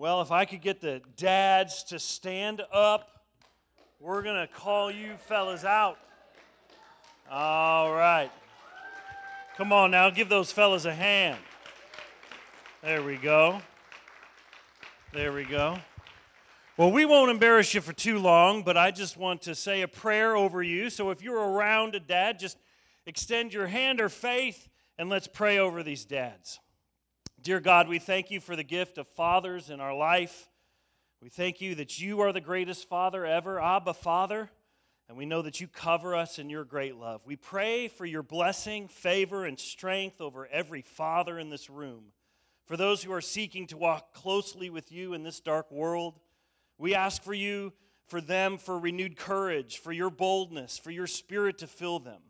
Well, if I could get the dads to stand up, we're going to call you fellas out. All right. Come on now, give those fellas a hand. There we go. There we go. Well, we won't embarrass you for too long, but I just want to say a prayer over you. So if you're around a dad, just extend your hand or faith and let's pray over these dads. Dear God, we thank you for the gift of fathers in our life. We thank you that you are the greatest father ever, Abba Father, and we know that you cover us in your great love. We pray for your blessing, favor, and strength over every father in this room. For those who are seeking to walk closely with you in this dark world, we ask for you, for them, for renewed courage, for your boldness, for your spirit to fill them.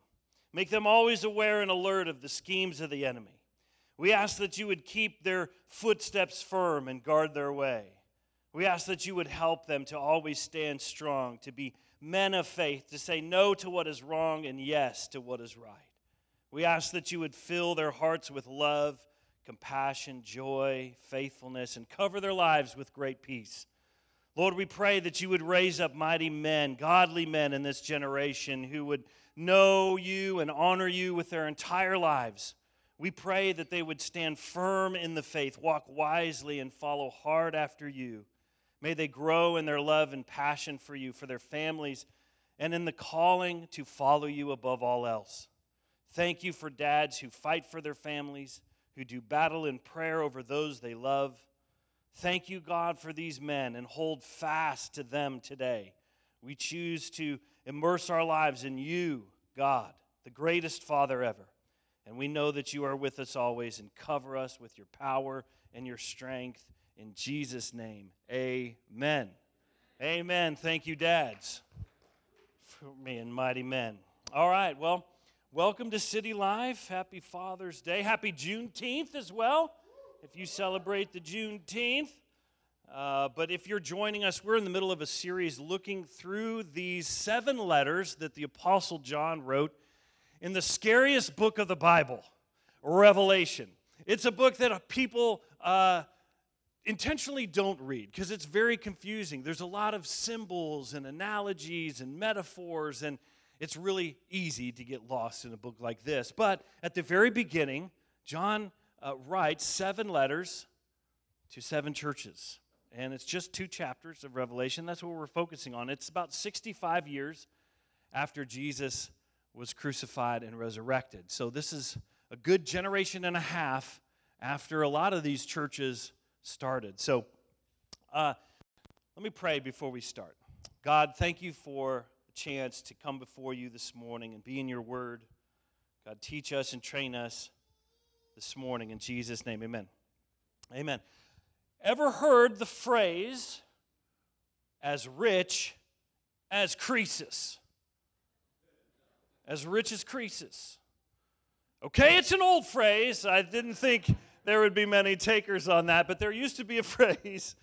Make them always aware and alert of the schemes of the enemy. We ask that you would keep their footsteps firm and guard their way. We ask that you would help them to always stand strong, to be men of faith, to say no to what is wrong and yes to what is right. We ask that you would fill their hearts with love, compassion, joy, faithfulness, and cover their lives with great peace. Lord, we pray that you would raise up mighty men, godly men in this generation who would know you and honor you with their entire lives. We pray that they would stand firm in the faith, walk wisely, and follow hard after you. May they grow in their love and passion for you, for their families, and in the calling to follow you above all else. Thank you for dads who fight for their families, who do battle in prayer over those they love. Thank you, God, for these men and hold fast to them today. We choose to immerse our lives in you, God, the greatest Father ever. And we know that you are with us always and cover us with your power and your strength. In Jesus' name, amen. Amen. Thank you, dads, for me and mighty men. All right, well, welcome to City Life. Happy Father's Day. Happy Juneteenth as well, if you celebrate the Juneteenth. Uh, but if you're joining us, we're in the middle of a series looking through these seven letters that the Apostle John wrote in the scariest book of the Bible, Revelation. It's a book that people uh, intentionally don't read because it's very confusing. There's a lot of symbols and analogies and metaphors, and it's really easy to get lost in a book like this. But at the very beginning, John uh, writes seven letters to seven churches. And it's just two chapters of Revelation. That's what we're focusing on. It's about 65 years after Jesus was crucified and resurrected. So this is a good generation and a half after a lot of these churches started. So uh, let me pray before we start. God, thank you for a chance to come before you this morning and be in your word. God, teach us and train us this morning. In Jesus' name, amen. Amen. Ever heard the phrase, as rich as Croesus? As rich as Croesus. Okay, it's an old phrase. I didn't think there would be many takers on that, but there used to be a phrase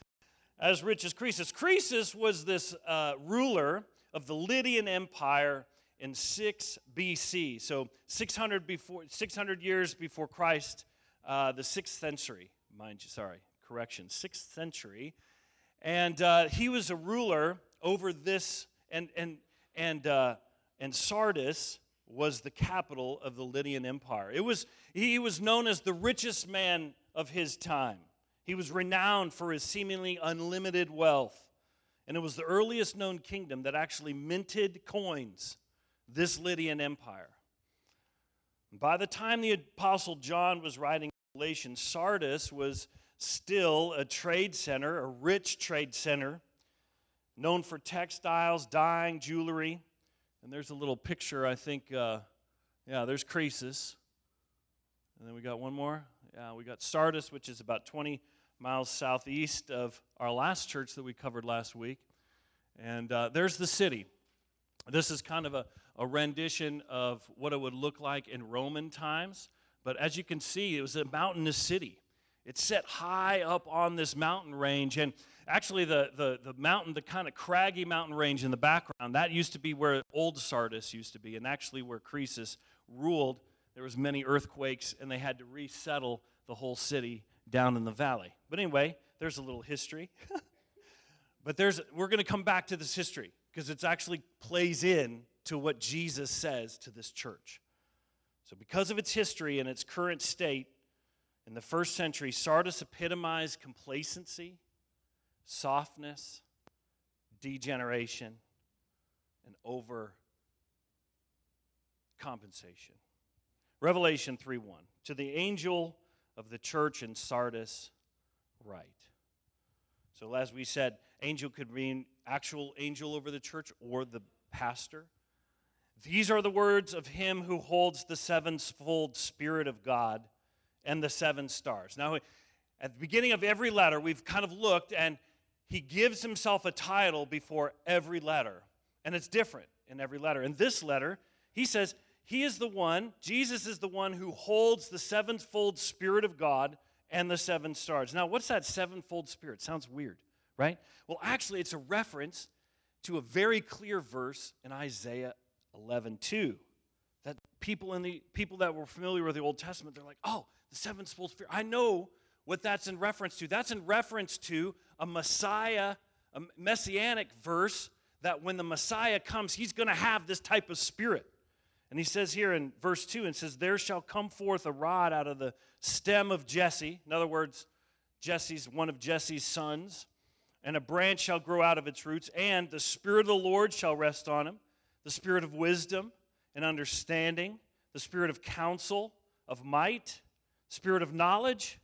as rich as Croesus. Croesus was this uh, ruler of the Lydian Empire in 6 BC, so 600, before, 600 years before Christ, uh, the 6th century, mind you, sorry, correction, 6th century. And uh, he was a ruler over this, and, and, and uh, and Sardis was the capital of the Lydian Empire. It was, he was known as the richest man of his time. He was renowned for his seemingly unlimited wealth. And it was the earliest known kingdom that actually minted coins, this Lydian Empire. By the time the Apostle John was writing Revelation, Sardis was still a trade center, a rich trade center, known for textiles, dyeing, jewelry. And there's a little picture, I think, uh, yeah, there's Croesus. And then we got one more. Yeah, we got Sardis, which is about 20 miles southeast of our last church that we covered last week. And uh, there's the city. This is kind of a, a rendition of what it would look like in Roman times. But as you can see, it was a mountainous city. It's set high up on this mountain range. And actually, the, the, the mountain, the kind of craggy mountain range in the background, that used to be where old Sardis used to be, and actually where Croesus ruled. There was many earthquakes, and they had to resettle the whole city down in the valley. But anyway, there's a little history. but there's, we're going to come back to this history because it actually plays in to what Jesus says to this church. So, because of its history and its current state, in the first century, Sardis epitomized complacency, softness, degeneration, and over compensation. Revelation 3 1. To the angel of the church in Sardis, write. So, as we said, angel could mean actual angel over the church or the pastor. These are the words of him who holds the sevenfold Spirit of God and the seven stars. Now, at the beginning of every letter, we've kind of looked, and he gives himself a title before every letter. And it's different in every letter. In this letter, he says, He is the one, Jesus is the one who holds the sevenfold Spirit of God and the seven stars. Now, what's that sevenfold Spirit? Sounds weird, right? Well, actually, it's a reference to a very clear verse in Isaiah 11 2 that people in the people that were familiar with the Old Testament, they're like, oh, the sevenfold spirit. I know what that's in reference to. That's in reference to a Messiah, a messianic verse that when the Messiah comes, he's going to have this type of spirit. And he says here in verse 2, and says, There shall come forth a rod out of the stem of Jesse. In other words, Jesse's one of Jesse's sons. And a branch shall grow out of its roots, and the Spirit of the Lord shall rest on him the Spirit of wisdom and understanding, the Spirit of counsel, of might, Spirit of knowledge,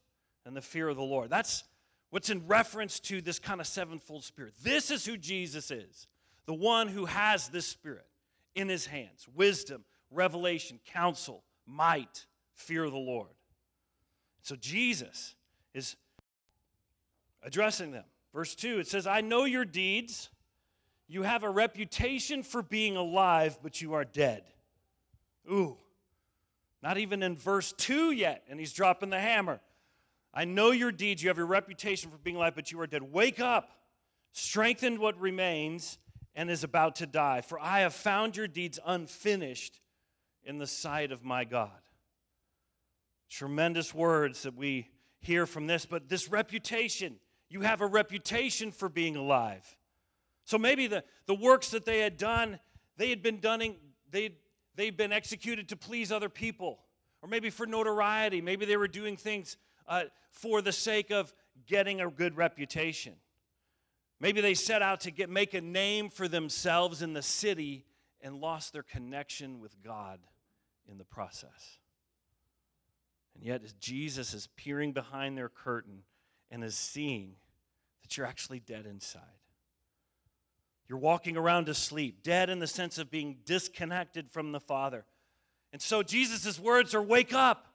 and the fear of the Lord. That's what's in reference to this kind of sevenfold Spirit. This is who Jesus is the one who has this Spirit in his hands wisdom, revelation, counsel, might, fear of the Lord. So Jesus is addressing them. Verse 2, it says, I know your deeds. You have a reputation for being alive, but you are dead. Ooh, not even in verse 2 yet, and he's dropping the hammer. I know your deeds. You have your reputation for being alive, but you are dead. Wake up, strengthen what remains and is about to die. For I have found your deeds unfinished in the sight of my God. Tremendous words that we hear from this, but this reputation, you have a reputation for being alive. So maybe the, the works that they had done, they had been done, they'd they've been executed to please other people, or maybe for notoriety. Maybe they were doing things uh, for the sake of getting a good reputation. Maybe they set out to get, make a name for themselves in the city and lost their connection with God in the process. And yet, Jesus is peering behind their curtain and is seeing that you're actually dead inside. You're walking around asleep, dead in the sense of being disconnected from the Father. And so Jesus' words are wake up,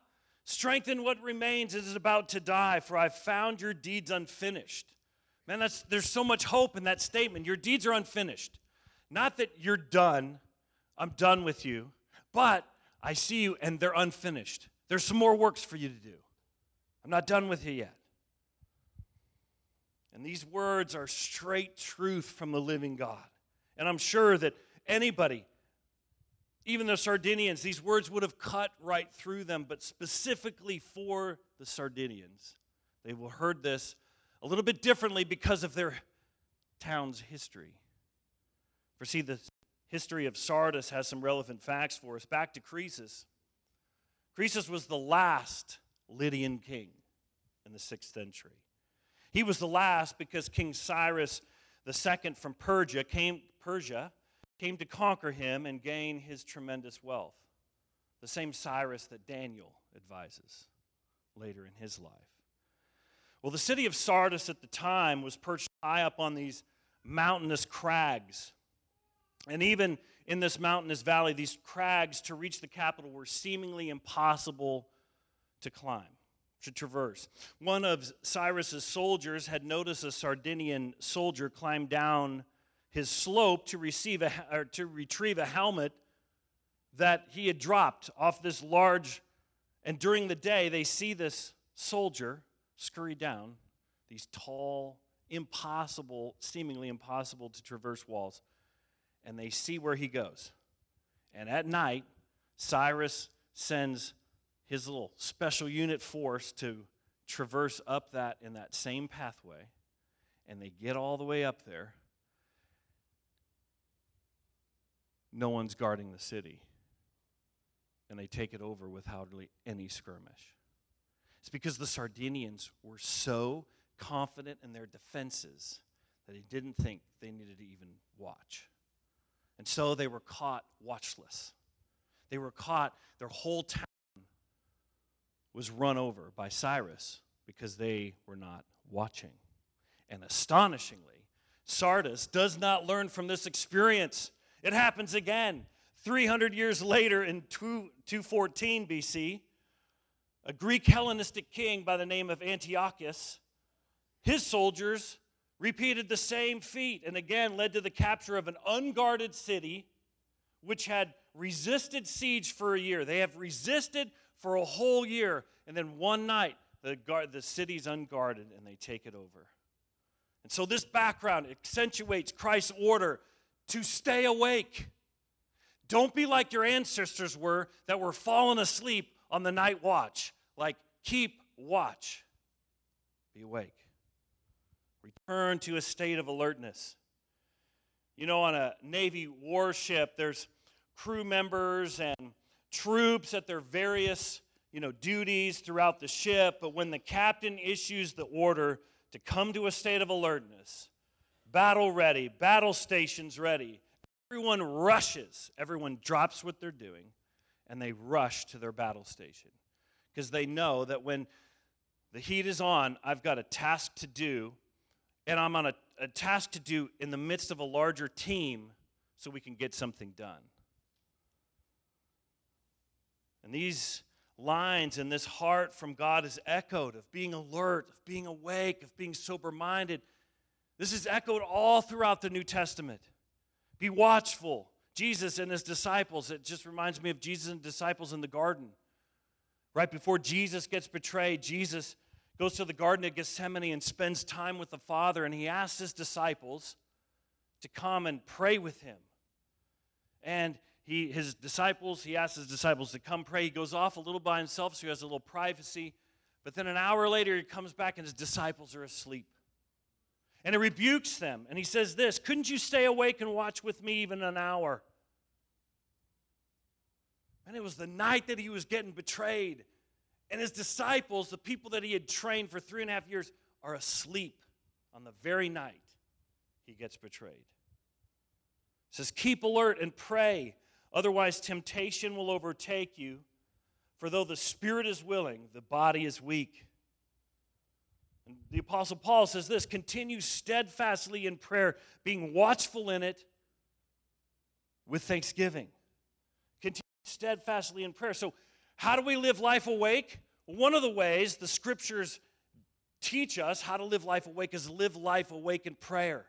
strengthen what remains, it is about to die, for I've found your deeds unfinished. Man, that's, there's so much hope in that statement. Your deeds are unfinished. Not that you're done, I'm done with you, but I see you and they're unfinished. There's some more works for you to do. I'm not done with you yet. And these words are straight truth from the living God. And I'm sure that anybody, even the Sardinians, these words would have cut right through them, but specifically for the Sardinians, they will heard this a little bit differently because of their town's history. For see, the history of Sardis has some relevant facts for us. Back to Croesus. Croesus was the last Lydian king in the sixth century. He was the last because King Cyrus II from Persia came, Persia came to conquer him and gain his tremendous wealth. The same Cyrus that Daniel advises later in his life. Well, the city of Sardis at the time was perched high up on these mountainous crags. And even in this mountainous valley, these crags to reach the capital were seemingly impossible to climb to traverse. One of Cyrus's soldiers had noticed a Sardinian soldier climb down his slope to receive a, or to retrieve a helmet that he had dropped off this large and during the day they see this soldier scurry down these tall impossible seemingly impossible to traverse walls and they see where he goes and at night cyrus sends his little special unit force to traverse up that in that same pathway and they get all the way up there. No one's guarding the city and they take it over with hardly any skirmish. It's because the sardinians were so confident in their defenses that they didn't think they needed to even watch. And so they were caught watchless. They were caught their whole town was run over by Cyrus because they were not watching. And astonishingly, Sardis does not learn from this experience. It happens again. 300 years later, in 214 BC, a Greek Hellenistic king by the name of Antiochus, his soldiers repeated the same feat and again led to the capture of an unguarded city which had resisted siege for a year. They have resisted for a whole year. And then one night, the, guard, the city's unguarded and they take it over. And so this background accentuates Christ's order to stay awake. Don't be like your ancestors were that were falling asleep on the night watch. Like, keep watch. Be awake. Return to a state of alertness. You know, on a Navy warship, there's crew members and troops at their various you know, duties throughout the ship, but when the captain issues the order to come to a state of alertness, battle ready, battle stations ready, everyone rushes, everyone drops what they're doing, and they rush to their battle station. Because they know that when the heat is on, I've got a task to do, and I'm on a, a task to do in the midst of a larger team so we can get something done. And these lines and this heart from God is echoed of being alert, of being awake, of being sober minded. This is echoed all throughout the New Testament. Be watchful. Jesus and his disciples, it just reminds me of Jesus and disciples in the garden. Right before Jesus gets betrayed, Jesus goes to the Garden of Gethsemane and spends time with the Father, and he asks his disciples to come and pray with him. And he, his disciples, he asks his disciples to come pray. He goes off a little by himself, so he has a little privacy. But then an hour later, he comes back and his disciples are asleep. And he rebukes them. And he says this Couldn't you stay awake and watch with me even an hour? And it was the night that he was getting betrayed. And his disciples, the people that he had trained for three and a half years, are asleep on the very night he gets betrayed. It says, Keep alert and pray Otherwise, temptation will overtake you. For though the spirit is willing, the body is weak. And the Apostle Paul says this continue steadfastly in prayer, being watchful in it with thanksgiving. Continue steadfastly in prayer. So, how do we live life awake? One of the ways the scriptures teach us how to live life awake is live life awake in prayer.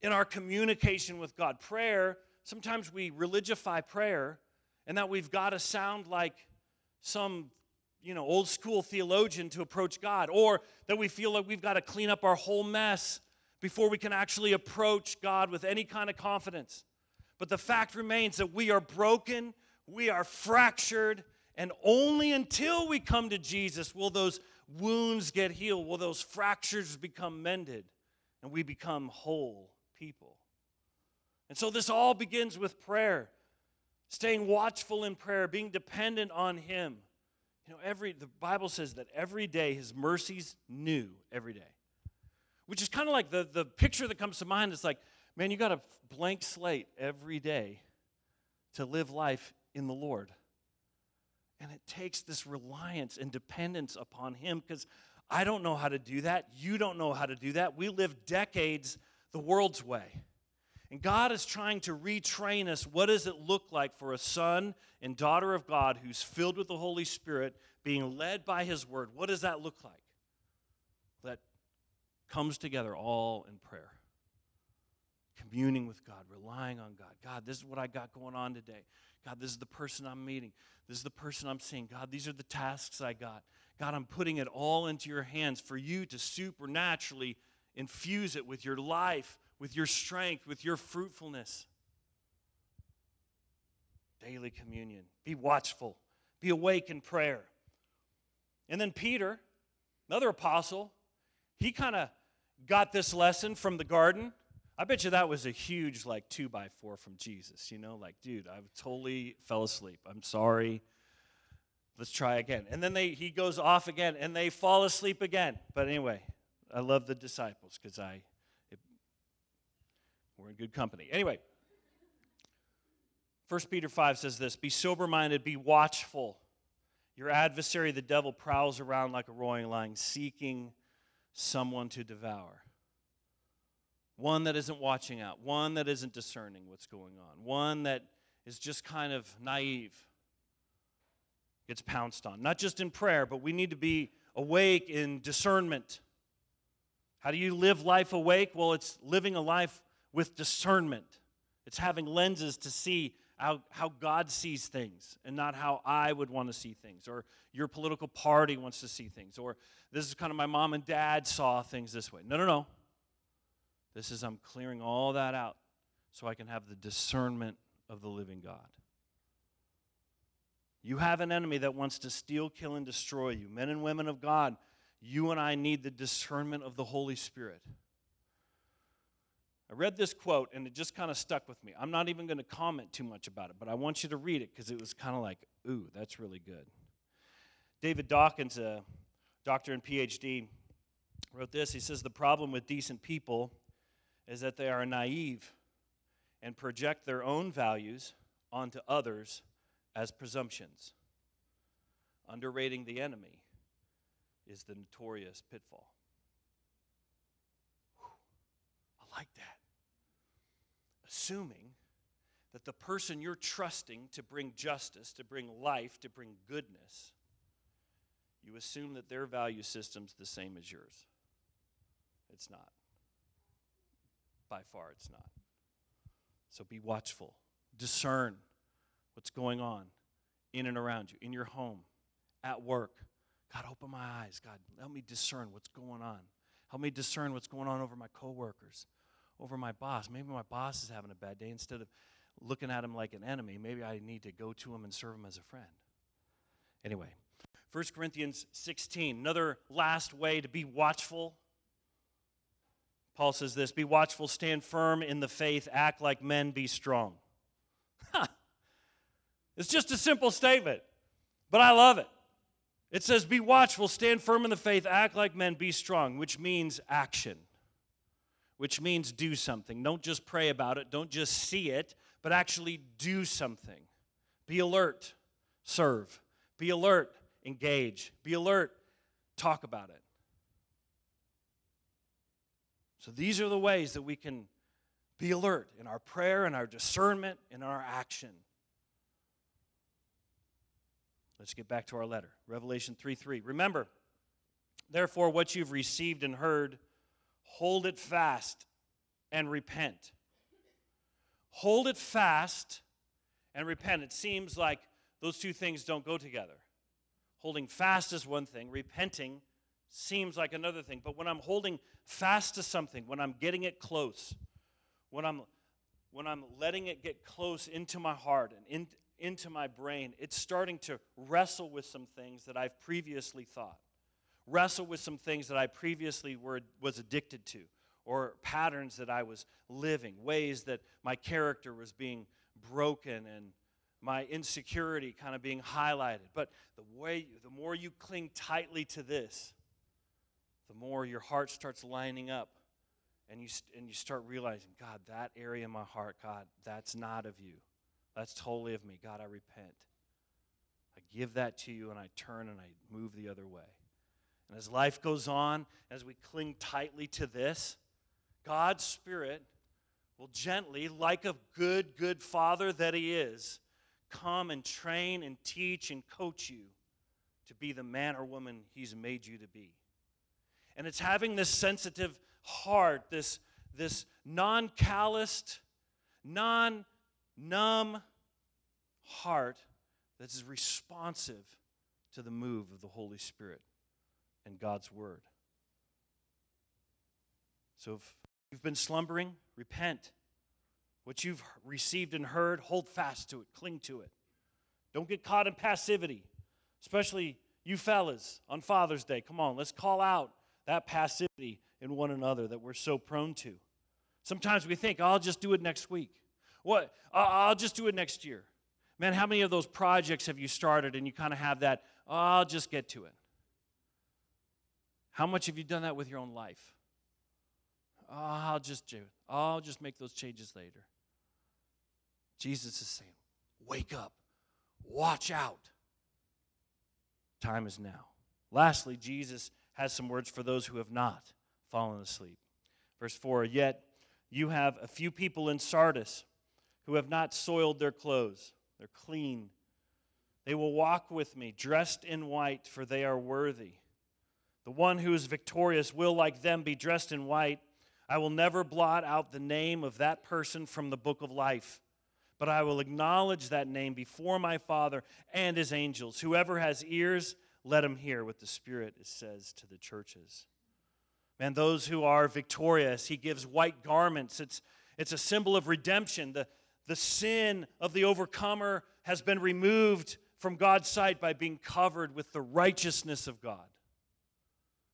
In our communication with God. Prayer sometimes we religify prayer and that we've got to sound like some you know old school theologian to approach god or that we feel like we've got to clean up our whole mess before we can actually approach god with any kind of confidence. But the fact remains that we are broken we are fractured and only until we come to jesus will those wounds get healed will those fractures become mended and we become whole people and so this all begins with prayer, staying watchful in prayer, being dependent on Him. You know, every the Bible says that every day His mercies new every day, which is kind of like the the picture that comes to mind. Is like, man, you got a blank slate every day to live life in the Lord. And it takes this reliance and dependence upon Him because I don't know how to do that. You don't know how to do that. We live decades the world's way. And God is trying to retrain us. What does it look like for a son and daughter of God who's filled with the Holy Spirit, being led by His Word? What does that look like? That comes together all in prayer. communing with God, relying on God. God, this is what I got going on today. God, this is the person I'm meeting. This is the person I'm seeing. God, these are the tasks I got. God, I'm putting it all into your hands for you to supernaturally infuse it with your life, with your strength, with your fruitfulness. Daily communion. Be watchful. Be awake in prayer. And then Peter, another apostle, he kind of got this lesson from the garden. I bet you that was a huge, like, two by four from Jesus. You know, like, dude, I totally fell asleep. I'm sorry. Let's try again. And then they, he goes off again, and they fall asleep again. But anyway, I love the disciples because I, we're in good company. Anyway, 1 Peter 5 says this Be sober minded, be watchful. Your adversary, the devil, prowls around like a roaring lion, seeking someone to devour. One that isn't watching out, one that isn't discerning what's going on, one that is just kind of naive, gets pounced on. Not just in prayer, but we need to be awake in discernment. How do you live life awake? Well, it's living a life with discernment. It's having lenses to see how, how God sees things and not how I would want to see things, or your political party wants to see things, or this is kind of my mom and dad saw things this way. No, no, no. This is I'm clearing all that out so I can have the discernment of the living God. You have an enemy that wants to steal, kill, and destroy you. Men and women of God, you and I need the discernment of the Holy Spirit. I read this quote and it just kind of stuck with me. I'm not even going to comment too much about it, but I want you to read it because it was kind of like, ooh, that's really good. David Dawkins, a doctor and PhD, wrote this. He says, The problem with decent people is that they are naive and project their own values onto others as presumptions. Underrating the enemy is the notorious pitfall. Whew, I like that assuming that the person you're trusting to bring justice, to bring life, to bring goodness, you assume that their value system's the same as yours. It's not. By far, it's not. So be watchful. Discern what's going on in and around you, in your home, at work. God, open my eyes. God, help me discern what's going on. Help me discern what's going on over my coworkers over my boss. Maybe my boss is having a bad day. Instead of looking at him like an enemy, maybe I need to go to him and serve him as a friend. Anyway, 1 Corinthians 16, another last way to be watchful. Paul says this Be watchful, stand firm in the faith, act like men, be strong. it's just a simple statement, but I love it. It says, Be watchful, stand firm in the faith, act like men, be strong, which means action which means do something. Don't just pray about it, don't just see it, but actually do something. Be alert, serve. Be alert, engage. Be alert, talk about it. So these are the ways that we can be alert in our prayer, in our discernment, in our action. Let's get back to our letter. Revelation 3 3. Remember, therefore, what you've received and heard hold it fast and repent. Hold it fast and repent. It seems like those two things don't go together. Holding fast is one thing, repenting seems like another thing. But when I'm holding fast to something, when I'm getting it close, when I'm when I'm letting it get close into my heart and in, into my brain, it's starting to wrestle with some things that I've previously thought wrestle with some things that I previously were, was addicted to, or patterns that I was living, ways that my character was being broken and my insecurity kind of being highlighted. But the way the more you cling tightly to this, the more your heart starts lining up and you and you start realizing, God, that area in my heart, God, that's not of you. That's totally of me. God, I repent. I give that to you and I turn and I move the other way. And as life goes on, as we cling tightly to this, God's Spirit will gently, like a good, good father that He is, come and train and teach and coach you to be the man or woman He's made you to be. And it's having this sensitive heart, this, this non calloused, non numb heart that is responsive to the move of the Holy Spirit and God's Word. So if you've been slumbering, repent. What you've received and heard, hold fast to it, cling to it. Don't get caught in passivity, especially you fellas on Father's Day. Come on, let's call out that passivity in one another that we're so prone to. Sometimes we think, I'll just do it next week. What? I'll just do it next year. Man, how many of those projects have you started and you kind of have that, I'll just get to it? How much have you done that with your own life? Oh, I'll just do it. I'll just make those changes later. Jesus is saying, wake up, watch out. Time is now. Lastly, Jesus has some words for those who have not fallen asleep. Verse 4 Yet you have a few people in Sardis who have not soiled their clothes, they're clean. They will walk with me, dressed in white, for they are worthy. The one who is victorious will, like them, be dressed in white. I will never blot out the name of that person from the book of life but I will acknowledge that name before my Father and his angels. Whoever has ears, let him hear what the Spirit says to the churches. Man, those who are victorious, he gives white garments. It's, it's a symbol of redemption. The, the sin of the overcomer has been removed from God's sight by being covered with the righteousness of God.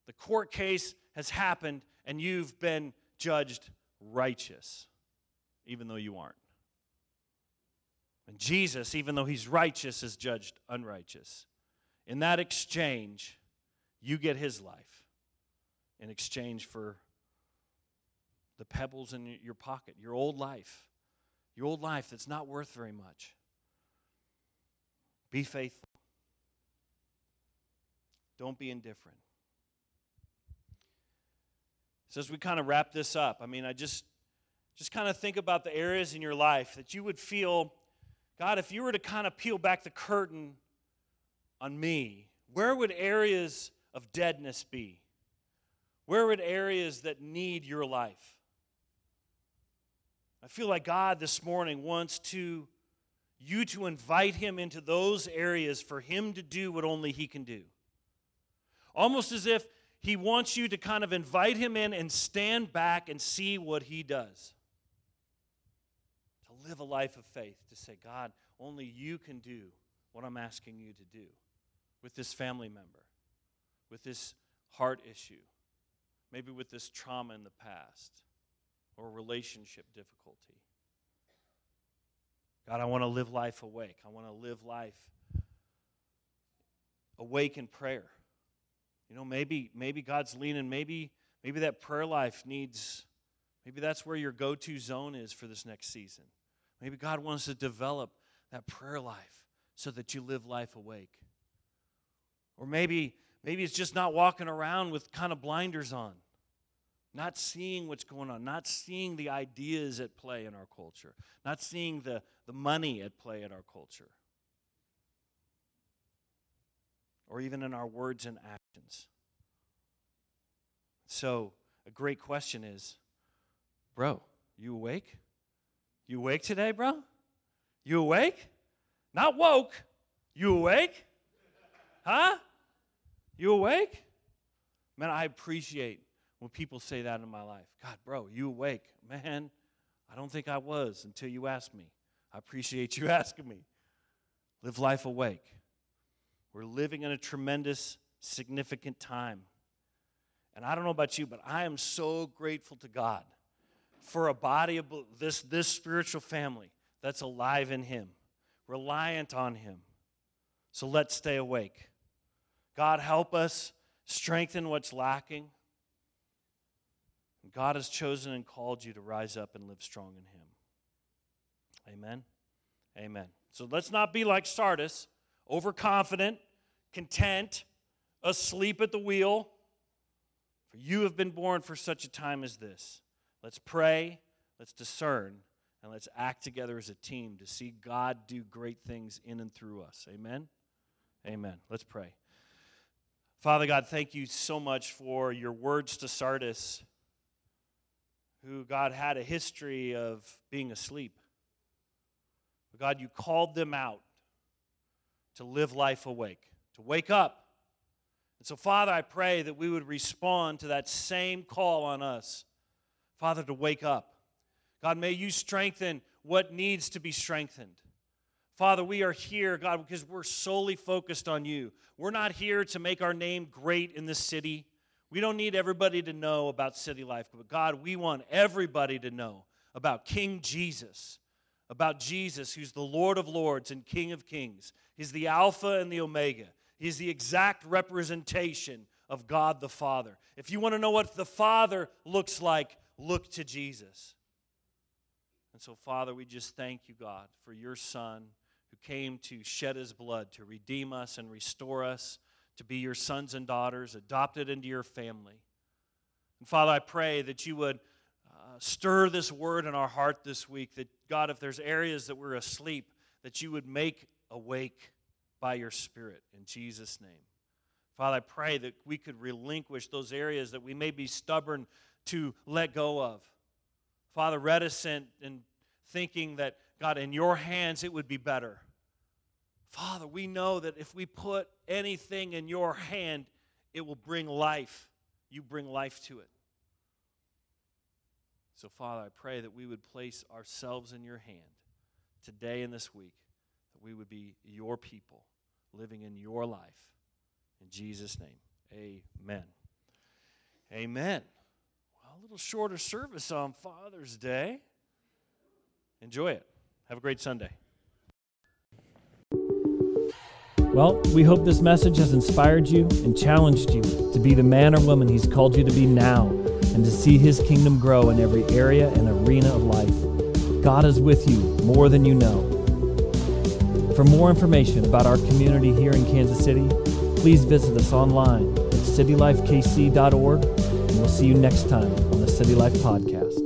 The court case has happened, and you've been judged righteous, even though you aren't. And Jesus, even though he's righteous, is judged unrighteous. In that exchange, you get his life in exchange for the pebbles in your pocket, your old life, your old life that's not worth very much. Be faithful. Don't be indifferent. So as we kind of wrap this up, I mean, I just just kind of think about the areas in your life that you would feel God, if you were to kind of peel back the curtain on me, where would areas of deadness be? Where would areas that need your life? I feel like God this morning wants to you to invite him into those areas for him to do what only he can do. Almost as if he wants you to kind of invite him in and stand back and see what he does To live a life of faith, to say, God, only you can do what I'm asking you to do with this family member, with this heart issue, maybe with this trauma in the past or relationship difficulty. God, I want to live life awake. I want to live life awake in prayer. You know, maybe maybe God's leaning, maybe maybe that prayer life needs maybe that's where your go-to zone is for this next season. Maybe God wants to develop that prayer life so that you live life awake. Or maybe maybe it's just not walking around with kind of blinders on. Not seeing what's going on, not seeing the ideas at play in our culture, not seeing the, the money at play in our culture, or even in our words and actions. So, a great question is bro, you awake? You awake today, bro? You awake? Not woke. You awake? Huh? You awake? Man, I appreciate when people say that in my life. God, bro, you awake? Man, I don't think I was until you asked me. I appreciate you asking me. Live life awake. We're living in a tremendous, significant time. And I don't know about you, but I am so grateful to God for a body of this, this spiritual family that's alive in Him, reliant on Him. So let's stay awake. God, help us strengthen what's lacking. God has chosen and called you to rise up and live strong in Him. Amen. Amen. So let's not be like Sardis, overconfident, content, asleep at the wheel. For you have been born for such a time as this. Let's pray, let's discern, and let's act together as a team to see God do great things in and through us. Amen? Amen. Let's pray. Father God, thank you so much for your words to Sardis. who, God, had a history of being asleep. But God, you called them out to live life awake, to wake up. And so, Father, I pray that we would respond to that same call on us, Father, to wake up. God, may you strengthen what needs to be strengthened. Father, we are here, God, because we're solely focused on you. We're not here to make our name great in this city. We don't need everybody to know about city life, but God, we want everybody to know about King Jesus, about Jesus, who's the Lord of Lords and King of Kings. He's the Alpha and the Omega. He's the exact representation of God the Father. If you want to know what the Father looks like, look to Jesus. And so, Father, we just thank you, God, for your Son who came to shed his blood to redeem us and restore us to be your sons and daughters, adopted into your family. And Father, I pray that you would uh, stir this word in our heart this week, that God, if there's areas that we're asleep, that you would make awake by your Spirit in Jesus' name. Father, I pray that we could relinquish those areas that we may be stubborn to let go of. Father, reticent in thinking that, God, in your hands it would be better. Father, we know that if we put anything in your hand, it will bring life. You bring life to it. So, Father, I pray that we would place ourselves in your hand today and this week, that we would be your people living in your life. In Jesus' name, amen. Amen. Well, a little shorter service on Father's Day. Enjoy it. Have a great Sunday. Well, we hope this message has inspired you and challenged you to be the man or woman He's called you to be now and to see His kingdom grow in every area and arena of life. God is with you more than you know. For more information about our community here in Kansas City, please visit us online at citylifekc.org, and we'll see you next time on the City Life Podcast.